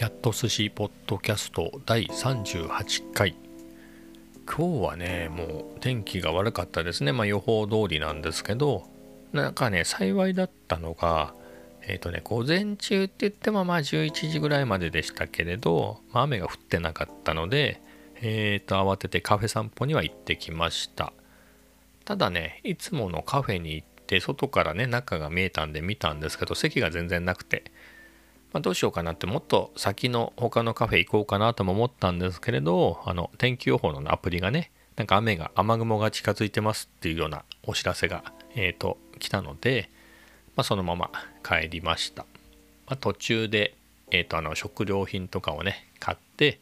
キャット寿司ポッドキャスト第38回。今日はねもう天気が悪かったですね。まあ予報通りなんですけどなんかね幸いだったのがえっ、ー、とね午前中って言ってもまあ11時ぐらいまででしたけれど、まあ、雨が降ってなかったのでえっ、ー、と慌ててカフェ散歩には行ってきました。ただねいつものカフェに行って外からね中が見えたんで見たんですけど席が全然なくて。まあ、どうしようかなってもっと先の他のカフェ行こうかなとも思ったんですけれどあの天気予報のアプリがねなんか雨が雨雲が近づいてますっていうようなお知らせが、えーと、来たので、まあ、そのまま帰りました、まあ、途中で、えーと、あの食料品とかをね買って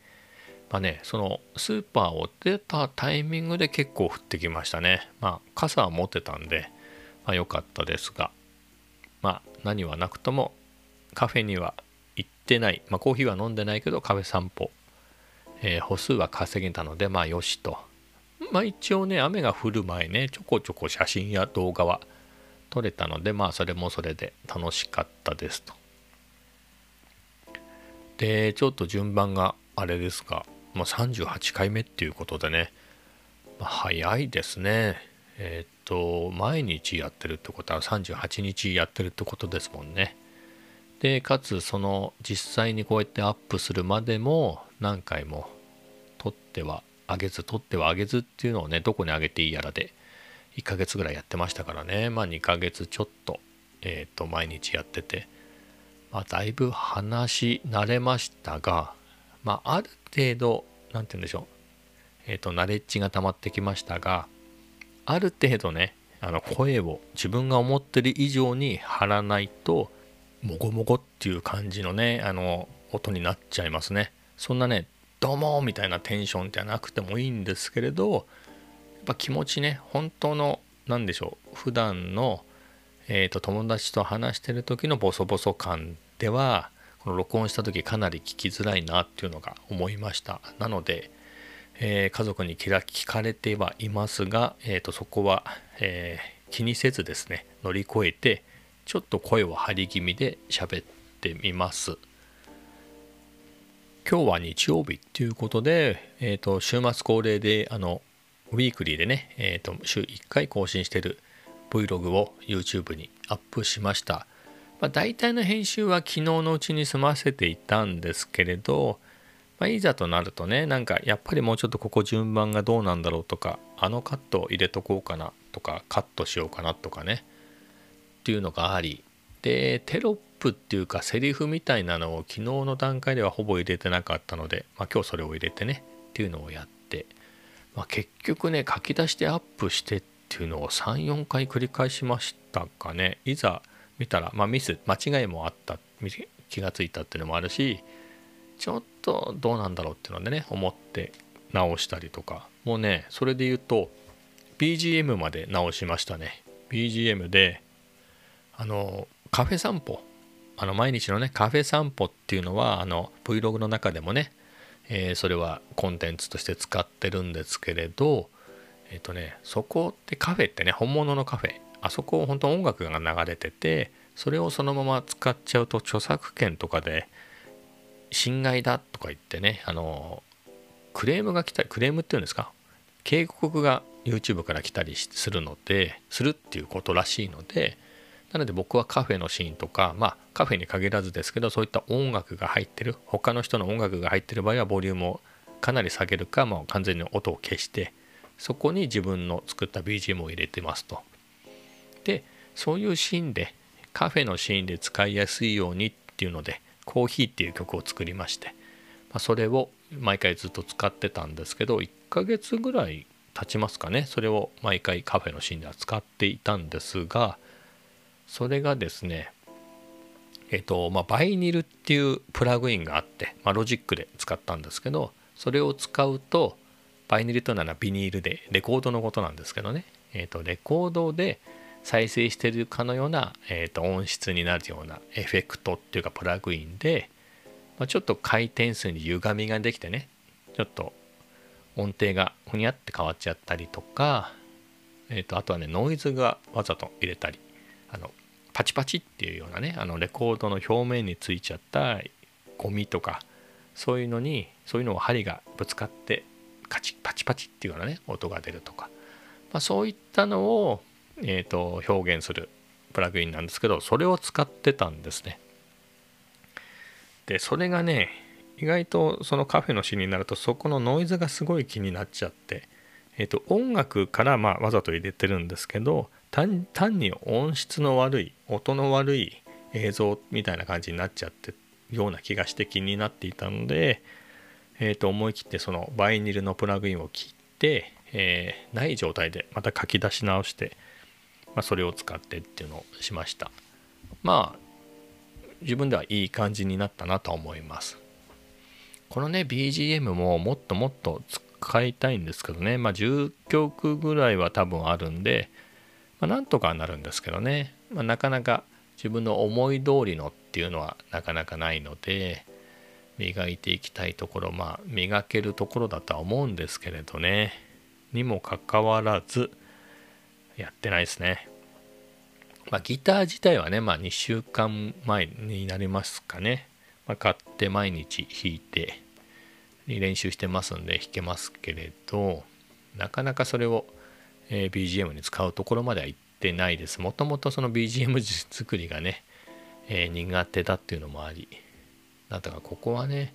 まあねそのスーパーを出たタイミングで結構降ってきましたね。まあ傘は持ってたんで、まあ、良かったですがまあ何はなくともカフェには行ってない、まあ、コーヒーは飲んでないけどカフェ散歩、えー、歩数は稼げたのでまあよしと。まあ一応ね雨が降る前ねちょこちょこ写真や動画は撮れたのでまあそれもそれで楽しかったですと。でちょっと順番があれですが、まあ、38回目っていうことでね、まあ、早いですね。えっ、と毎日やってるってことは38日やってるってことですもんね。でかつその実際にこうやってアップするまでも何回も撮ってはあげず撮ってはあげずっていうのをねどこにあげていいやらで1ヶ月ぐらいやってましたからね。まあ2ヶ月ちょっとえっ、ー、と毎日やってて。まあだいぶ話し慣れましたがまあある程度何て言うんでしょう。えっ、ー、とナレッジが溜まってきましたがある程度ねあの声を自分が思ってる以上に張らないともごもごっていう感じのねあの音になっちゃいますね。そんなねどうもみたいなテンションじゃなくてもいいんですけれどやっぱ気持ちね本当の何でしょう普段のえーと、友達と話してる時のボソボソ感ではこの録音した時かなり聞きづらいなっていうのが思いました。なので、えー、家族に聞かれてはいますが、えー、とそこは、えー、気にせずですね乗り越えて、ちょっと声を張り気味で喋ってみます。今日は日曜日っていうことで、えーと、週末恒例であのウィークリーでね、えーと、週1回更新してる Vlog を YouTube にアップしました。まあ、大体の編集は昨日のうちに済ませていたんですけれど、まあ、いざとなるとねなんかやっぱりもうちょっとここ順番がどうなんだろうとかあのカットを入れとこうかなとかカットしようかなとかねっていうのがありでテロップっていうかセリフみたいなのを昨日の段階ではほぼ入れてなかったので、まあ、今日それを入れてねっていうのをやって、まあ、結局ね書き出してアップしてっていうのを34回繰り返しましたかね。いざ見たら、まあ、ミス間違いもあった気がついたっていうのもあるしちょっとどうなんだろうっていうのでね思って直したりとか。もうねそれで言うと BGM まで直しましたね。BGM であのカフェ散歩。あの毎日のねカフェ散歩っていうのはあの Vlog の中でもね、えー、それはコンテンツとして使ってるんですけれどえっ、ー、とねそこってカフェってね本物のカフェ。あそこを本当音楽が流れててそれをそのまま使っちゃうと著作権とかで侵害だとか言ってねあのクレームが来たクレームっていうんですか？警告が YouTube から来たりするのでするっていうことらしいのでなので僕はカフェのシーンとか、まあカフェに限らずですけど、そういった音楽が入ってる、他の人の音楽が入ってる場合はボリュームをかなり下げるか、もう完全に音を消して、そこに自分の作った BGM を入れてますと。で、そういうシーンで、カフェのシーンで使いやすいようにっていうので、コーヒーっていう曲を作りまして、まあ、それを毎回ずっと使ってたんですけど、1ヶ月ぐらい経ちますかね。それを毎回カフェのシーンでは使っていたんですが、それがですねえっ、とまあバイニルっていうプラグインがあって、まあ、ロジックで使ったんですけどそれを使うとバイニルというのはビニールでレコードのことなんですけどね、えー、とレコードで再生してるかのような、えー、と音質になるようなエフェクトっていうかプラグインで、まあ、ちょっと回転数に歪みができてねちょっと音程がふにゃって変わっちゃったりとか、えー、とあとはねノイズがわざと入れたりあのパチパチっていうようなねあのレコードの表面についちゃったゴミとかそういうのにそういうのを針がぶつかってカチパチパチっていうようなね音が出るとか、まあ、そういったのを、えーと、表現するプラグインなんですけどそれを使ってたんですね。でそれがね意外とそのカフェのシーンになるとそこのノイズがすごい気になっちゃって、えーと、音楽からまあわざと入れてるんですけど単に音質の悪い音の悪い映像みたいな感じになっちゃってような気がして気になっていたので、えー、と思い切ってそのバイニルのプラグインを切って、えー、ない状態でまた書き出し直して、まあ、それを使ってっていうのをしました。まあ自分ではいい感じになったなと思います。このね BGM ももっともっと使いたいんですけどね。まあ10曲ぐらいは多分あるんで、まあ、なんとかなるんですけどね、まあ、なかなか自分の思い通りのっていうのはなかなかないので磨いていきたいところまあ磨けるところだとは思うんですけれどねにもかかわらずやってないですね。まあ、ギター自体はね、まあ、2週間前になりますかね。まあ、買って毎日弾いて練習してますんで弾けますけれどなかなかそれを、え、BGM に使うところまでは行ってないです。もともとその BGM 作りがね、え、苦手だっていうのもありなんだかここはね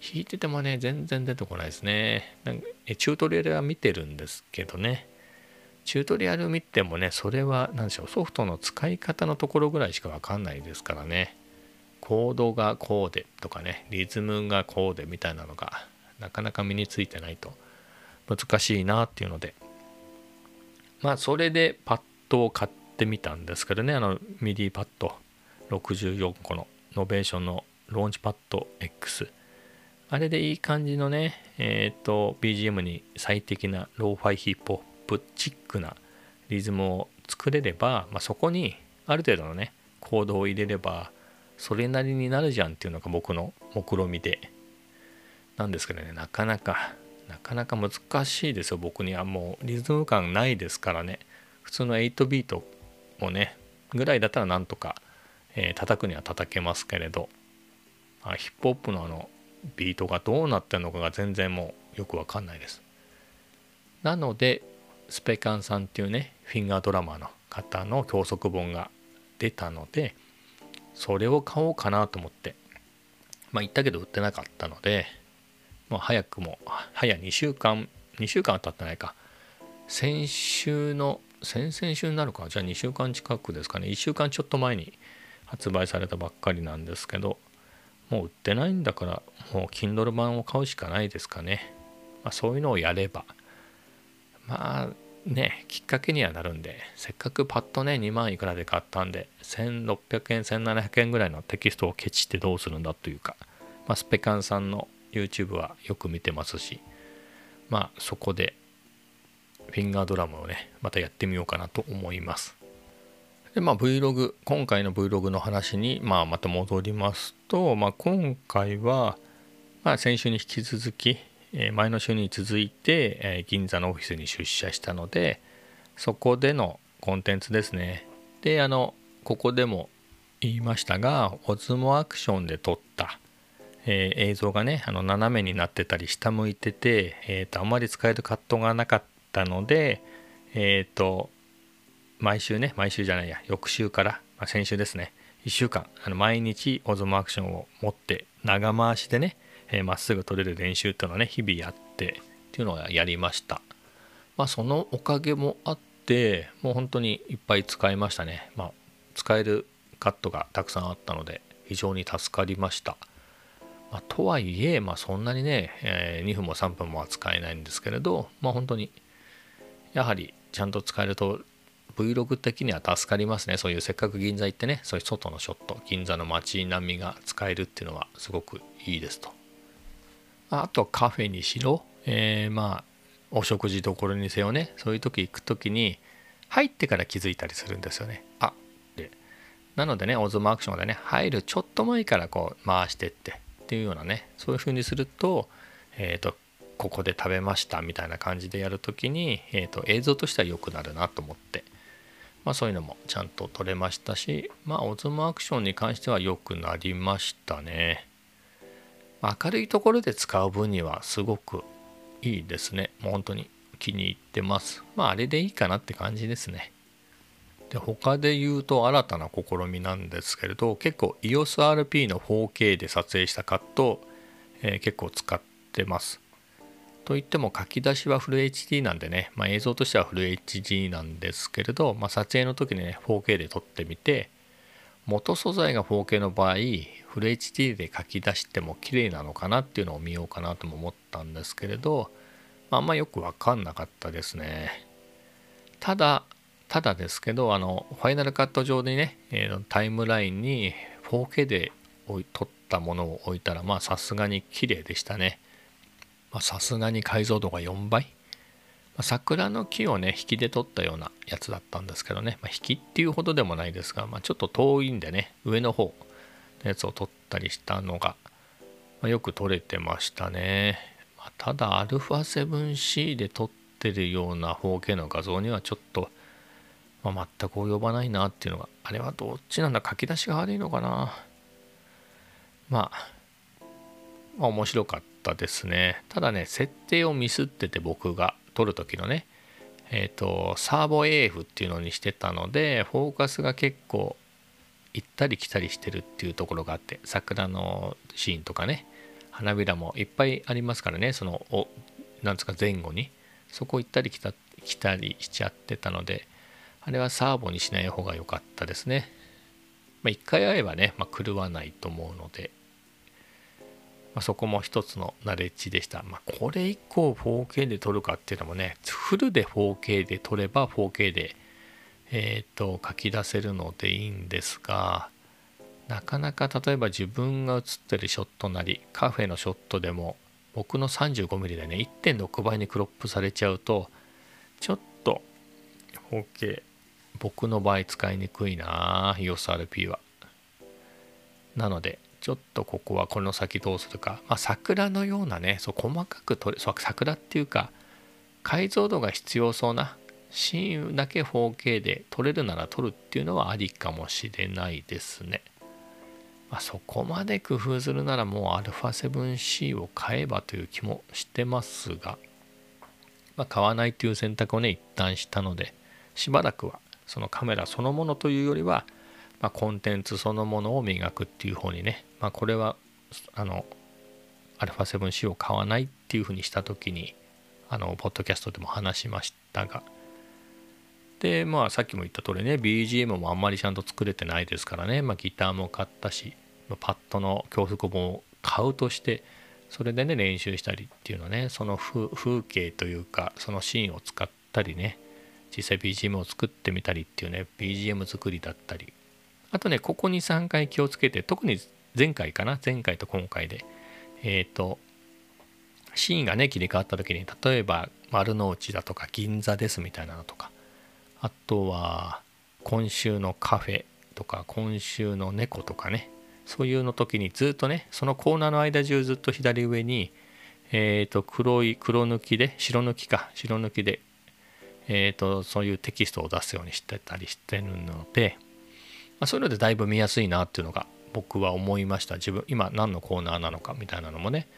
弾いててもね全然出てこないですね。なんかチュートリアルは見てるんですけどね。チュートリアル見てもねそれは何でしょうソフトの使い方のところぐらいしか分かんないですからね。コードがこうでとかねリズムがこうでみたいなのがなかなか身についてないと難しいなっていうのでまあそれでパッドを買ってみたんですけどね。あの MIDI パッド。64個のノベーションのローンチパッド X あれでいい感じのねえっ、ー、と BGM に最適なローファイヒップホップチックなリズムを作れれば、まあ、そこにある程度のねコードを入れればそれなりになるじゃんっていうのが僕の目論見で。なんですけどねなかなかなかなか難しいですよ。僕にはもうリズム感ないですからね。普通の8ビートもねぐらいだったらなんとか、えー、叩くには叩けますけれど。あヒップホップのあのビートがどうなってるのかが全然もうよくわかんないです。なのでスペカンさんっていうねフィンガードラマーの方の教則本が出たのでそれを買おうかなと思ってまあ言ったけど売ってなかったのでもう早くも早2週間2週間は経ってないか。先週の先々週になるか。じゃあ2週間近くですかね。1週間ちょっと前に発売されたばっかりなんですけどもう売ってないんだからもう Kindle 版を買うしかないですかね、まあ、そういうのをやれば。まあねきっかけにはなるんでせっかくパッとね2万いくらで買ったんで1600円1700円ぐらいのテキストをケチってどうするんだというか、まあ、スペカンさんの YouTube はよく見てますしまあそこでフィンガードラムをねまたやってみようかなと思います。でまあ Vlog 今回の Vlog の話に、まあ、また戻りますと、まあ、今回は、まあ、先週に引き続き、えー、前の週に続いて、えー、銀座のオフィスに出社したのでそこでのコンテンツですね。であのここでも言いましたがオズモアクションで撮った、えー、映像がねあの斜めになってたり下向いてて、えーと、あまり使えるカットがなかったのでえっ、ー、と毎週ね、毎週じゃないや、翌週から、まあ、先週ですね、1週間、あの毎日オズモアクションを持って長回しでね、ま、えー、っすぐ取れる練習っていうのをね、日々やってっていうのをやりました。まあそのおかげもあって、もう本当にいっぱい使いましたね。まあ使えるカットがたくさんあったので、非常に助かりました。まあ、とはいえ、まあ、そんなにね、えー、2分も3分もは使えないんですけれど、まあ、本当にやはりちゃんと使えると Vlog 的には助かりますね。そういうせっかく銀座行ってねそういう外のショット銀座の街並みが使えるっていうのはすごくいいですと。あとカフェにしろ、えー、まあお食事どころにせよねそういう時行く時に入ってから気づいたりするんですよね。あでなのでねオズモアクションでね入るちょっと前からこう回してってっていうようなねそういう風にするとえ、ー、とここで食べましたみたいな感じでやるときに、えーと映像としては良くなるなと思って。まあ、そういうのもちゃんと取れましたし、まあ、オズモアクションに関しては良くなりましたね。明るいところで使う分にはすごくいいですね。もう本当に気に入ってます。まああれでいいかなって感じですね。で他で言うと新たな試みなんですけれど結構 EOSRP の 4K で撮影したカット、えー、結構使ってます。といっても書き出しはフル HD なんでね、まあ、映像としてはフル HD なんですけれど、まあ、撮影の時にね 4K で撮ってみて元素材が 4K の場合フル HD で書き出しても綺麗なのかなっていうのを見ようかなとも思ったんですけれど、まあ、んまよく分かんなかったですね。ただただですけどあのファイナルカット上でね、えー、タイムラインに 4K で撮ったものを置いたらまあさすがに綺麗でしたね。さすがに解像度が4倍、まあ、桜の木をね引きで撮ったようなやつだったんですけどね、まあ、引きっていうほどでもないですが、まあ、ちょっと遠いんでね上の方のやつを撮ったりしたのが、ま、よく撮れてましたね、ま、ただ α7C で撮ってるような 4K の画像にはちょっと、まあ、全く及ばないなっていうのがあれはどっちなんだ書き出しが悪いのかな。まあまあ面白かったですね。ただね設定をミスってて僕が撮る時のねえっ、ー、とサーボ AF っていうのにしてたのでフォーカスが結構行ったり来たりしてるっていうところがあって桜のシーンとかね花びらもいっぱいありますからねそのおなんですか前後に。そこ行ったり来た来たりしちゃってたのであれはサーボにしない方が良かったですね。まあ、1回会えばね、まあ、狂わないと思うのでまあ、そこも一つのナレッジでした。まあ、これ以降 4K で撮るかっていうのもね、フルで 4K で撮れば 4K で、えっ、ー、と書き出せるのでいいんですが、なかなか例えば自分が写ってるショットなり、カフェのショットでも、僕の 35mm でね、1.6倍にクロップされちゃうと、ちょっと 4K、僕の場合使いにくいな EOSRP は。なので、ちょっとここはこの先どうするか、まあ、桜のようなねそう細かく撮れそう桜っていうか解像度が必要そうなシーンだけ 4K で撮れるなら撮るっていうのはありかもしれないですね。まあ、そこまで工夫するならもう α7C を買えばという気もしてますが、まあ、買わないという選択をね一旦したのでしばらくはそのカメラそのものというよりはまあ、コンテンツそのものを磨くっていう方にね、まあ、これはあの α7C を買わないっていうふうにした時にあのポッドキャストでも話しましたがでまあさっきも言った通りね BGM もあんまりちゃんと作れてないですからね、まあ、ギターも買ったしパッドの教則本を買うとしてそれでね練習したりっていうのはねその風景というかそのシーンを使ったりね実際 BGM を作ってみたりっていうね BGM 作りだったり。あとね、ここ2、3回気をつけて、特に前回かな、前回と今回で、えっ、ー、と、シーンがね、切り替わった時に、例えば丸の内だとか銀座ですみたいなのとか、あとは今週のカフェとか、今週の猫とかね、そういうの時にずっとね、そのコーナーの間中ずっと左上に、えっ、ー、と、黒い、黒抜きで、白抜きか、白抜きで、えっ、ー、と、そういうテキストを出すようにしてたりしてるので、まあ、そういうのでだいぶ見やすいなっていうのが僕は思いました。自分今何のコーナーなのかみたいなのもね。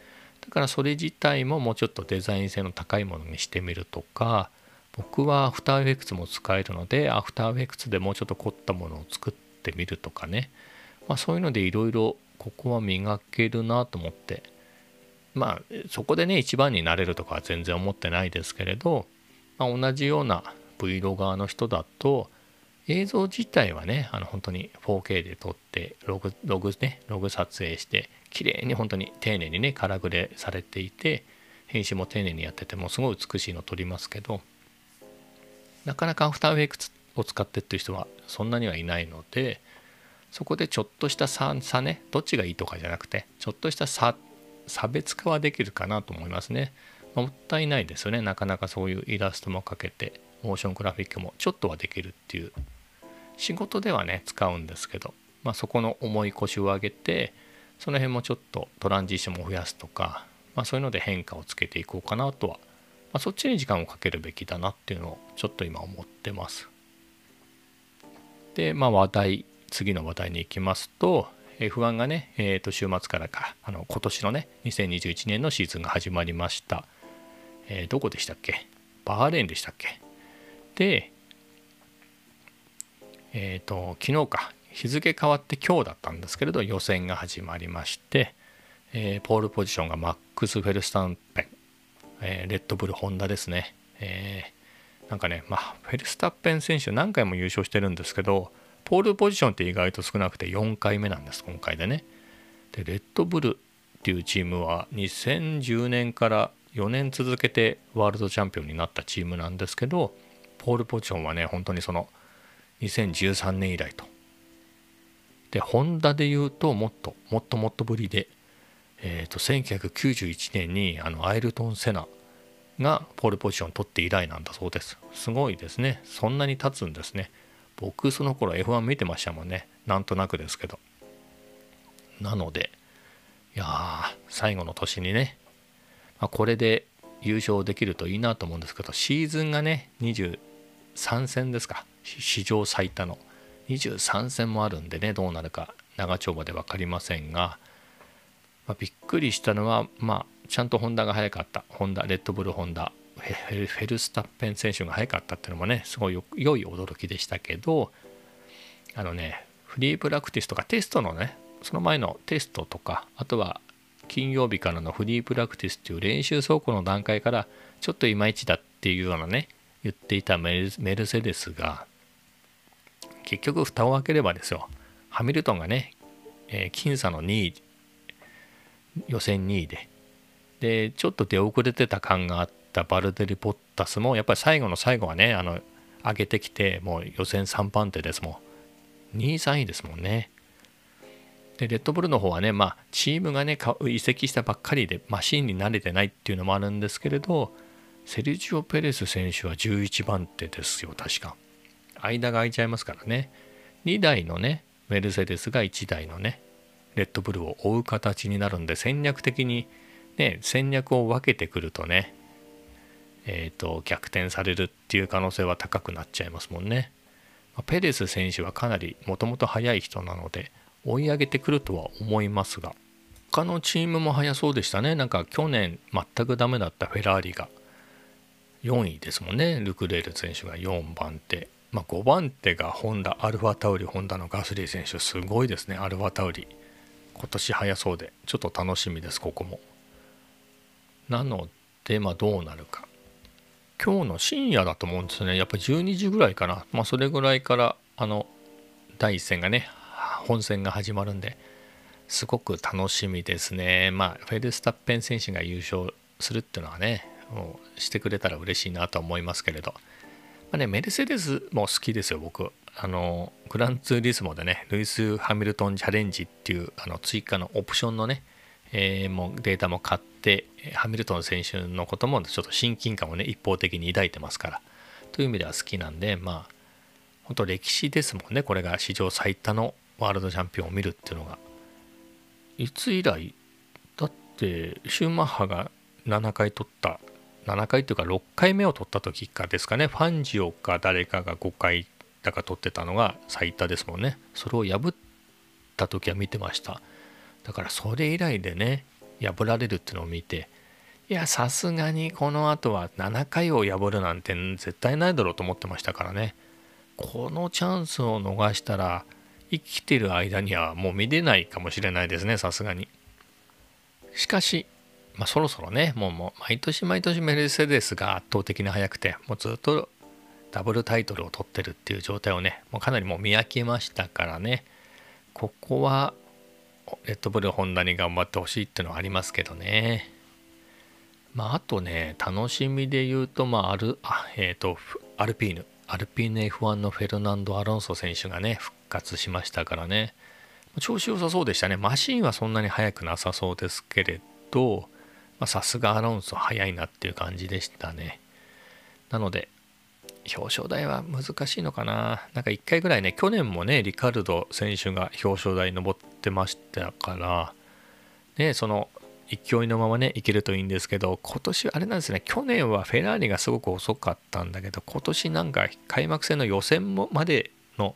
だからそれ自体ももうちょっとデザイン性の高いものにしてみるとか僕はアフターエフェクツも使えるのでアフターエフェクツでもうちょっと凝ったものを作ってみるとかね、まあ、そういうのでいろいろここは磨けるなと思って。まあそこでね一番になれるとかは全然思ってないですけれど、まあ、同じような Vlog 側の人だと映像自体はねあの本当に 4K で撮ってログログねログ撮影して綺麗に本当に丁寧にねカラグレされていて編集も丁寧にやっててもすごい美しいの撮りますけどなかなかアフターエフェクを使ってっていう人はそんなにはいないのでそこでちょっとした差差ねどっちがいいとかじゃなくてちょっとした差差別化はできるかなと思いますね。もったいないですよね。なかなかそういうイラストもかけてモーショングラフィックもちょっとはできるっていう。仕事ではね使うんですけど、まあ、そこの重い腰を上げてその辺もちょっとトランジションを増やすとか、まあ、そういうので変化をつけていこうかなとは、まあ、そっちに時間をかけるべきだなっていうのをちょっと今思ってます。で、まあ、話題次の話題に行きますと、F1 がね、えー、と週末からかあの今年のね2021年のシーズンが始まりました、えー、どこでしたっけ？バーレーンでしたっけ？でえっ、ー、と昨日か。日付変わって今日だったんですけれど予選が始まりまして、えー、ポールポジションがマックス・フェルスタンペン、えー、レッドブル・ホンダですね、えー、なんかね、まあ、フェルスタッペン選手何回も優勝してるんですけどポールポジションって意外と少なくて4回目なんです今回でね。でレッドブルっていうチームは2010年から4年続けてワールドチャンピオンになったチームなんですけどポールポジションはね本当にその2013年以来とでホンダで言うともっともっともっとぶりでえーと、1991年にあのアイルトン・セナがポールポジション取って以来なんだそうです。すごいですね。そんなに経つんですね。僕その頃 F1 見てましたもんね。なんとなくですけど。なので、いや最後の年にね、まあ、これで優勝できるといいなと思うんですけど、シーズンがね、23戦ですか。史上最多の。23戦もあるんでね、どうなるか長丁場で分かりませんが、まあ、びっくりしたのは、まあ、ちゃんとホンダが速かった。ホンダ、レッドブルホンダ、フェルスタッペン選手が速かったっていうのもね、すごい良い驚きでしたけど、あのね、フリープラクティスとかテストのね、その前のテストとか、あとは金曜日からのフリープラクティスっていう練習走行の段階からちょっといまいちだっていうようなね言っていたメルセデスが結局蓋を開ければですよ。ハミルトンがね、えー、僅差の2位予選2位で。でちょっと出遅れてた感があったバルデリ・ポッタスもやっぱり最後の最後はねあの上げてきてもう予選3番手ですもん。2位3位ですもんね。でレッドブルの方はねまあチームがね移籍したばっかりでマシンに慣れてないっていうのもあるんですけれどセルジオ・ペレス選手は11番手ですよ確か間が空いちゃいますからね2台のねメルセデスが1台のねレッドブルを追う形になるんで戦略的にね戦略を分けてくるとねえっ、ー、と逆転されるっていう可能性は高くなっちゃいますもんね。ペレス選手はかなりもともと速い人なので追い上げてくるとは思いますが他のチームも速そうでしたね。なんか去年全くダメだったフェラーリが。4位ですもんね。ルクレール選手が4番手、まあ、5番手がホンダアルファタウリホンダのガスリー選手。すごいですね。アルファタウリ。今年早そうで。ちょっと楽しみですここも。なのでまあどうなるか。今日の深夜だと思うんですね。やっぱ12時ぐらいかな。まあそれぐらいからあの第一戦がね本戦が始まるんですごく楽しみですね。まあフェルスタッペン選手が優勝するっていうのはねもうしてくれたら嬉しいなと思いますけれど、まあね、メルセデスも好きですよ僕。あのグランツーリスモでねルイス・ハミルトンチャレンジっていうあの追加のオプションのね、えー、もうデータも買ってハミルトン選手のこともちょっと親近感をね一方的に抱いてますからという意味では好きなんでまあ本当歴史ですもんねこれが史上最多のワールドチャンピオンを見るっていうのが。いつ以来？だってシューマッハが7回取った。7回というか6回目を取った時かですかね。ファンジオか誰かが5回だか取ってたのが最多ですもんね。それを破った時は見てました。だからそれ以来でね破られるっていうのを見て。いやさすがにこの後は7回を破るなんて絶対ないだろうと思ってましたからね。このチャンスを逃したら生きてる間にはもう見れないかもしれないですねさすがに。しかし、まあ、そろそろねもうもう毎年毎年メルセデスが圧倒的に速くてもうずっとダブルタイトルを取ってるっていう状態をねもうかなりもう見分けましたからね。ここはレッドブルホンダに頑張ってほしいっていうのはありますけどね。まああとね楽しみで言うとまあアルあえっ、ー、とアルピーヌ。アルピーヌ F1 のフェルナンド・アロンソ選手がね復活しましたからね。調子良さそうでしたね。マシンはそんなに速くなさそうですけれどさすがアロンソ速いなっていう感じでしたね。なので表彰台は難しいのかな。なんか1回ぐらいね、去年もね、リカルド選手が表彰台登ってましたから、ね、その勢いのままね、いけるといいんですけど、今年あれなんですね、去年はフェラーリがすごく遅かったんだけど、今年なんか開幕戦の予選もまでの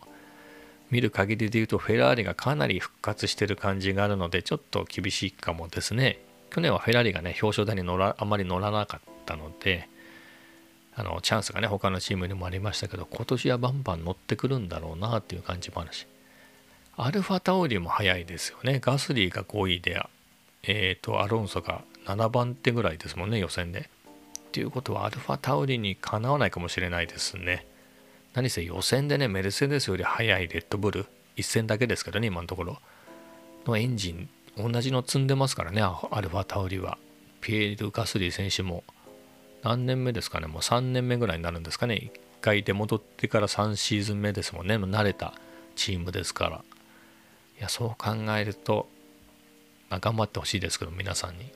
見る限りで言うとフェラーリがかなり復活してる感じがあるのでちょっと厳しいかもですね。去年はフェラーリがね表彰台に乗らあまり乗らなかったのであのチャンスがね他のチームにもありましたけど今年はバンバン乗ってくるんだろうなっていう感じもあるし。アルファタオリも早いですよね。ガスリーが5位でえっ、ー、とアロンソが7番手ぐらいですもんね予選で。っていうことはアルファタオリにかなわないかもしれないですね。何せ予選でねメルセデスより速いレッドブル。1戦だけですけどね今のところ。のエンジン同じの積んでますからねアルファタオリは。ピエール・ガスリー選手も。何年目ですかねもう3年目ぐらいになるんですかね。1回で戻ってから3シーズン目ですもんね。もう慣れたチームですから。いやそう考えると、まあ、頑張ってほしいですけど皆さんに。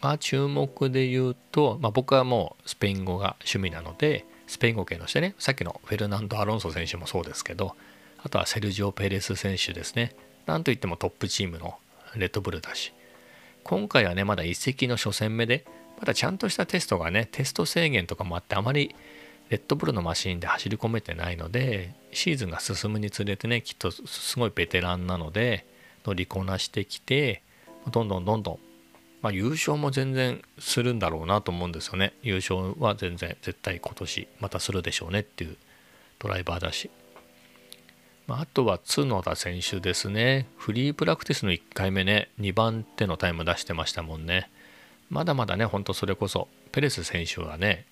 他注目で言うと、まあ、僕はもうスペイン語が趣味なのでスペイン語系のしてね。さっきのフェルナンド・アロンソ選手もそうですけどあとはセルジオ・ペレス選手ですね。なんといってもトップチームのレッドブルだし。今回はねまだ移籍の初戦目でまだちゃんとしたテストがねテスト制限とかもあってあまりレッドブルのマシンで走り込めてないのでシーズンが進むにつれてねきっとすごいベテランなので乗りこなしてきてどんどんどんどんまあ、優勝も全然するんだろうなと思うんですよね。優勝は全然絶対今年またするでしょうねっていうドライバーだし、まあ、あとは角田選手ですね。フリープラクティスの1回目ね2番手のタイム出してましたもんね。まだまだねほんとそれこそペレス選手はね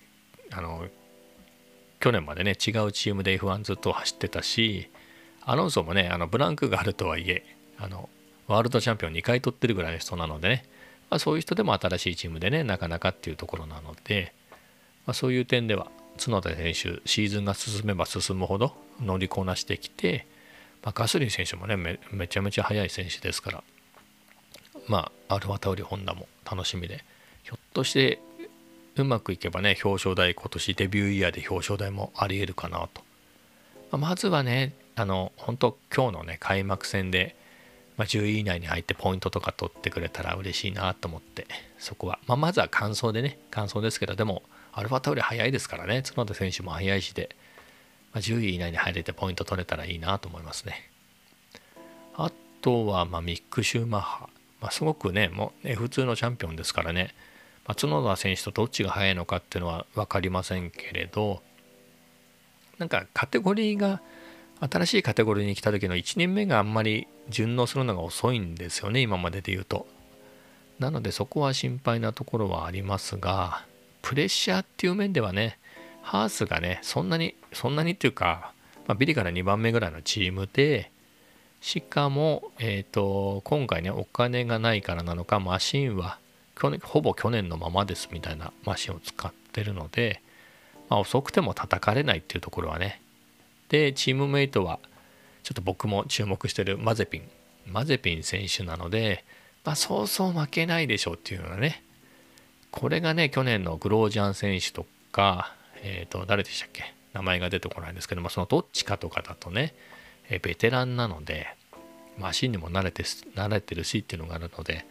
あの去年までね違うチームで F1 ずっと走ってたしアロンソもねあのブランクがあるとはいえあのワールドチャンピオン2回取ってるぐらいの人なのでねまあ、そういう人でも新しいチームでねなかなかっていうところなので、まあ、そういう点では角田選手シーズンが進めば進むほど乗りこなしてきて、まあ、ガスリン選手もねめめちゃめちゃ速い選手ですからまあアルファタオリホンダも楽しみでひょっとしてうまくいけばね表彰台今年デビューイヤーで表彰台もありえるかなと、まあ、まずはねあの本当今日のね開幕戦でまあ、10位以内に入ってポイントとか取ってくれたら嬉しいなと思ってそこは、まあ、まずは感想でね感想ですけどでもアルファタオリ早いですからね。角田選手も早いしで、まあ、10位以内に入れてポイント取れたらいいなと思いますね。あとはまミック・シューマッハ、まあ、すごくねもう F2 のチャンピオンですからね、ま角田選手とどっちが速いのかっていうのは分かりませんけれどなんかカテゴリーが新しいカテゴリーに来た時の1年目があんまり順応するのが遅いんですよね今までで言うと。なのでそこは心配なところはありますがプレッシャーっていう面ではねハースがねそんなにそんなにっていうか、まあ、ビリから2番目ぐらいのチームでしかも、えーと、今回ねお金がないからなのかマシンは去年ほぼ去年のままですみたいなマシンを使ってるので、まあ、遅くても叩かれないっていうところはねでチームメイトはちょっと僕も注目してるマゼピンマゼピン選手なので、まあ、そうそう負けないでしょうっていうのはねこれがね去年のグロージャン選手とか、えっ、ー、と誰でしたっけ名前が出てこないんですけどもそのどっちかとかだとね、えベテランなのでマシンにも慣れて慣れてるしっていうのがあるので、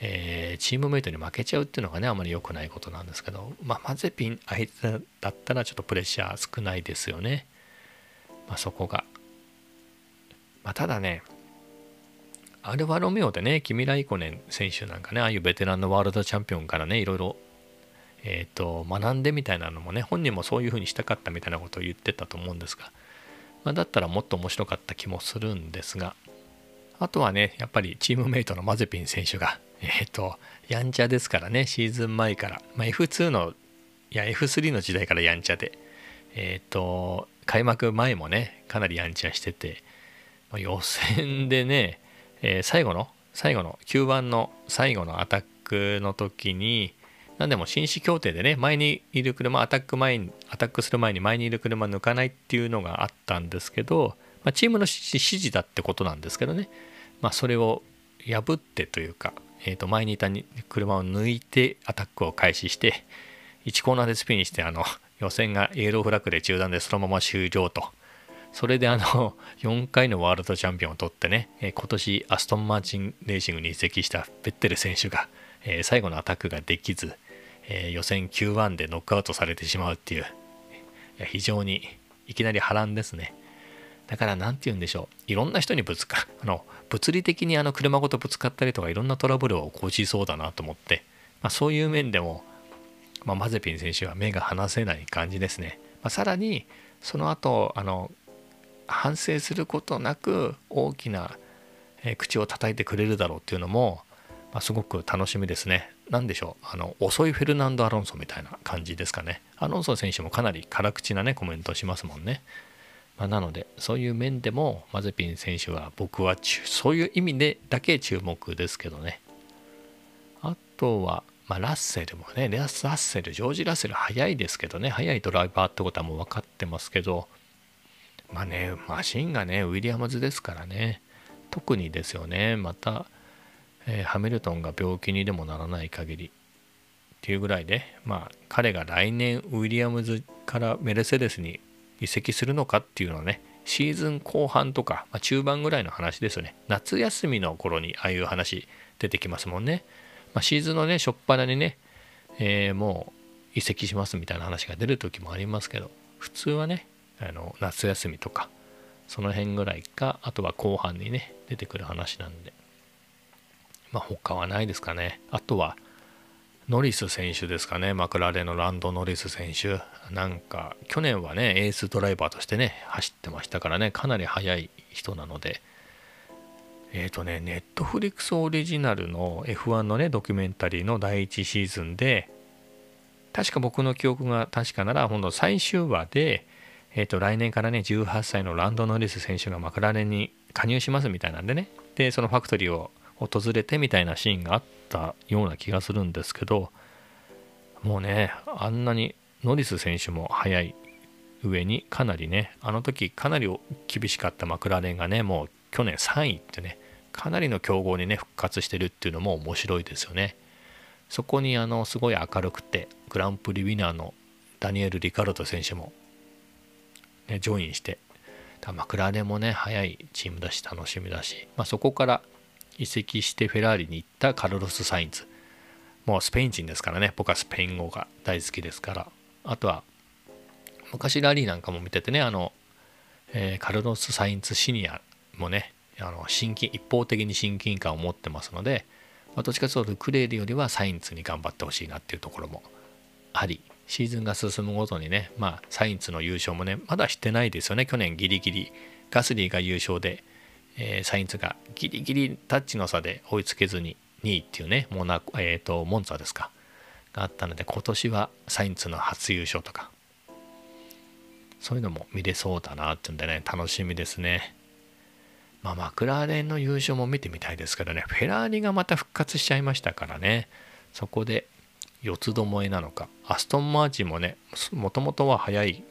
えー、チームメイトに負けちゃうっていうのがねあまり良くないことなんですけど、まあ、マゼピン相手だったらちょっとプレッシャー少ないですよね。まあ、そこが。まあ、ただね、アルファロメオでね、キミライコネン選手なんかね、ああいうベテランのワールドチャンピオンからね、いろいろ、えーと、学んでみたいなのもね、本人もそういうふうにしたかったみたいなことを言ってたと思うんですが、まあ、だったらもっと面白かった気もするんですが、あとはね、やっぱりチームメイトのマゼピン選手が、えっ、ー、と、やんちゃですからね、シーズン前から、まあ、F2 の、いや、F3 の時代からやんちゃで、えっ、ー、と、開幕前もね、かなりやんちゃしててま、予選でね、えー、最後の、最後の、9番の最後のアタックの時に、何でも紳士協定でね、前にいる車、アタック前に、アタックする前に前にいる車抜かないっていうのがあったんですけど、まあ、チームの指示だってことなんですけどね、まあ、それを破ってというか、えー、と前にいた車を抜いてアタックを開始して、1コーナーでスピンして、あの、予選がイエローフラッグで中断でそのまま終了と。それであの、4回のワールドチャンピオンを取ってね、今年アストンマーチンレーシングに移籍したベッテル選手が、最後のアタックができず、予選 Q1 でノックアウトされてしまうっていう、いや非常にいきなり波乱ですね。だから何て言うんでしょういろんな人にぶつか あの物理的にあの車ごとぶつかったりとかいろんなトラブルを起こしそうだなと思って、まあ、そういう面でも、まあ、マゼピン選手は目が離せない感じですね、まあ、さらにその後あの反省することなく大きな、口を叩いてくれるだろうっていうのも、まあ、すごく楽しみですね。何でしょうあの遅いフェルナンド・アロンソみたいな感じですかね。アロンソ選手もかなり辛口なねコメントしますもんね。まあ、なのでそういう面でもマゼピン選手は僕はそういう意味でだけ注目ですけどねあとは、まあ、ラッセルもねラッセルジョージ・ラッセル速いですけどね速いドライバーってことはもう分かってますけどまあねマシンがねウィリアムズですからね特にですよねまた、えー、ハミルトンが病気にでもならない限りっていうぐらいでまあ彼が来年ウィリアムズからメルセデスに移籍するのかっていうのはねシーズン後半とか、まあ、中盤ぐらいの話ですよね。夏休みの頃にああいう話出てきますもんね、まあ、シーズンのね初っ端にね、えー、もう移籍しますみたいな話が出る時もありますけど普通はねあの夏休みとかその辺ぐらいかあとは後半にね出てくる話なんで。まあ他はないですかね。あとはノリス選手ですかね、マクラーレンのランド・ノリス選手。なんか、去年はね、エースドライバーとしてね、走ってましたからね、かなり速い人なので、えっ、ー、とね、ネットフリックスオリジナルの F1 のね、ドキュメンタリーの第1シーズンで、確か僕の記憶が確かなら、本当最終話で、えっ、ー、と、来年からね、18歳のランド・ノリス選手がマクラーレンに加入しますみたいなんでね、で、そのファクトリーを訪れてみたいなシーンがあったような気がするんですけどもうねあんなにノリス選手も速い上にかなりねあの時かなり厳しかったマクラーレンがねもう去年3位ってねかなりの強豪にね復活してるっていうのも面白いですよね。そこにあのすごい明るくてグランプリウィナーのダニエル・リカルド選手も、ね、ジョインしてマクラーレンもね速いチームだし楽しみだし、まあ、そこから移籍してフェラーリに行ったカルロス・サインズ。もうスペイン人ですからね。僕はスペイン語が大好きですから。あとは昔ラリーなんかも見ててねあの、えー、カルロス・サインズシニアもねあの親近一方的に親近感を持ってますので、まあ、どっちかというとルクレールよりはサインズに頑張ってほしいなっていうところもありシーズンが進むごとにね、まあ、サインズの優勝もねまだしてないですよね去年ギリギリガスリーが優勝でえー、サインズがギリギリタッチの差で追いつけずに2位っていうねモナえーと、モンツァですかがあったので今年はサインズの初優勝とかそういうのも見れそうだなっていうんでね楽しみですね。まあ、マクラーレンの優勝も見てみたいですけどね。フェラーリがまた復活しちゃいましたからね。そこで四つどもえなのか。アストンマーチンもねもともとは速い。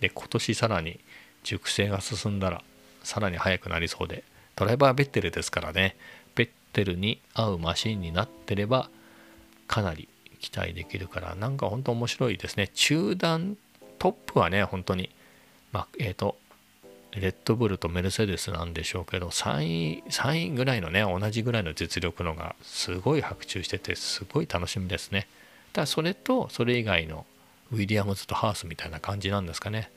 で今年さらに熟成が進んだらさらに速くなりそうで。ドライバーベッテルですからね。ベッテルに合うマシンになってればかなり期待できるから。なんか本当面白いですね。中段トップはね本当に。まあえっ、ー、とレッドブルとメルセデスなんでしょうけど3位3位ぐらいのね同じぐらいの実力のがすごい白昼しててすごい楽しみですね。ただそれとそれ以外のウィリアムズとハースみたいな感じなんですかね。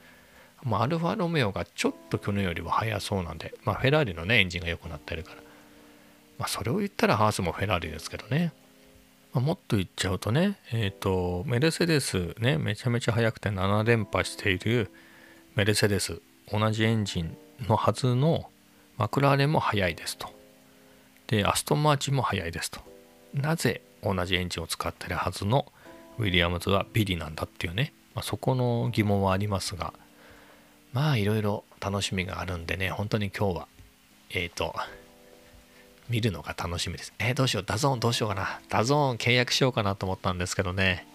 まあ、アルファロメオがちょっと去年よりは速そうなんで、まあ、フェラーリのねエンジンが良くなってるから、まあ、それを言ったらハースもフェラーリですけどね、ま、もっと言っちゃうとねえっ、ー、とメルセデスねめちゃめちゃ速くて7連覇しているメルセデス。同じエンジンのはずのマクラーレンも速いですとでアストンマーチンも速いですとなぜ同じエンジンを使ってるはずのウィリアムズはビリなんだっていうね、まあ、そこの疑問はありますがまあいろいろ楽しみがあるんでね本当に今日はえっ、ー、と見るのが楽しみです。えー、どうしよう、 DAZN どうしようかな。 DAZN 契約しようかなと思ったんですけどね、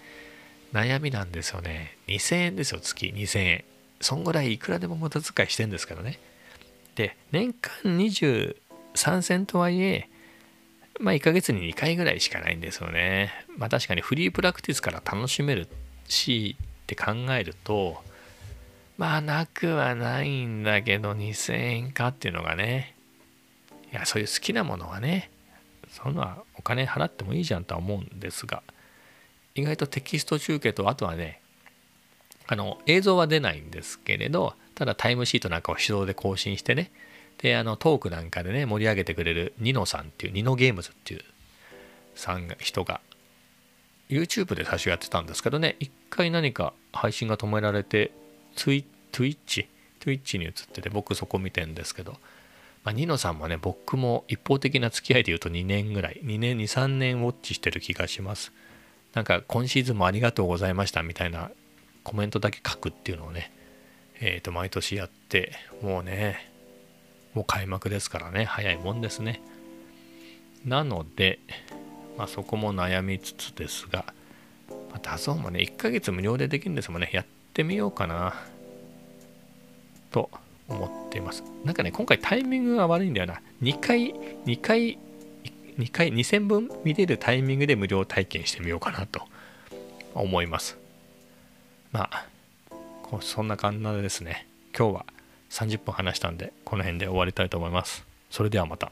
悩みなんですよね。2000円ですよ、月2000円。そんぐらいいくらでも無駄遣いしてんですけどね。で、年間23戦とはいえ、まあ1ヶ月に2回ぐらいしかないんですよね。まあ確かにフリープラクティスから楽しめるしって考えると、まあなくはないんだけど2000円かっていうのがねいやそういう好きなものはねそんなお金払ってもいいじゃんとは思うんですが意外とテキスト中継とあとはねあの映像は出ないんですけれどただタイムシートなんかを手動で更新してね。であのトークなんかでね盛り上げてくれるニノさんっていうニノゲームズっていうさんが人が YouTube で最初やってたんですけどね一回何か配信が止められて Twitch Twitch に移ってて僕そこ見てんですけど、まあ、ニノさんもね僕も一方的な付き合いで言うと2年ぐらい2年23年ウォッチしてる気がします。なんか今シーズンもありがとうございましたみたいなコメントだけ書くっていうのをねえっ、ー、と毎年やってもうねもう開幕ですからね早いもんですね。なので、まあ、そこも悩みつつですが、まあ、 DAZN もね1ヶ月無料でできるんですもんねやってみようかなと思っています。なんかね今回タイミングが悪いんだよな。2回2回2回2000分見れるタイミングで無料体験してみようかなと思います。まあそんな感じでですね。今日は30分話したんでこの辺で終わりたいと思います。それではまた。